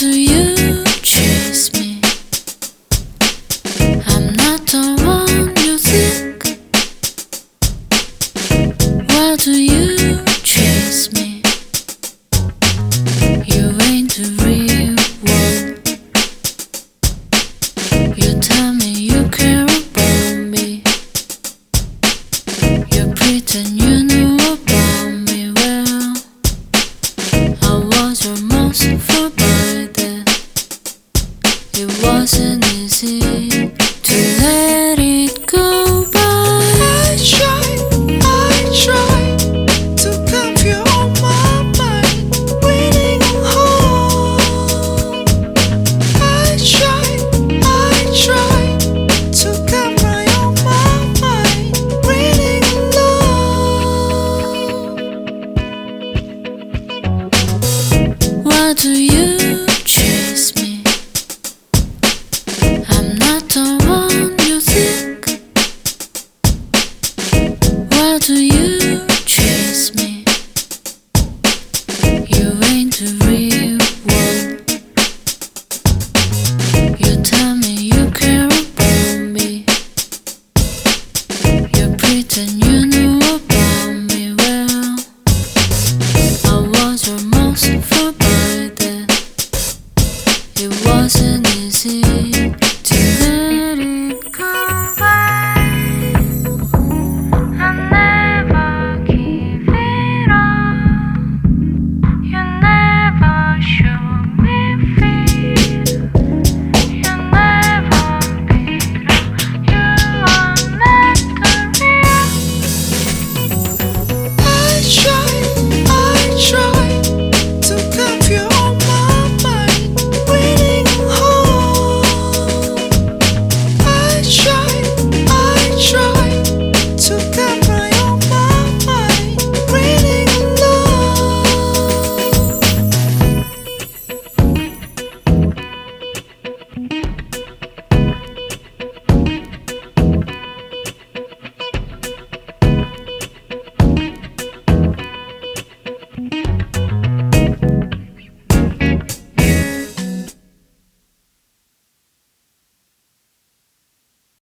do you trust me? I'm not the one you think. Why do you trust me? You ain't the real one. You tell me you care about me. You pretend you know about me well. I was your most. Do you chase me? You ain't the real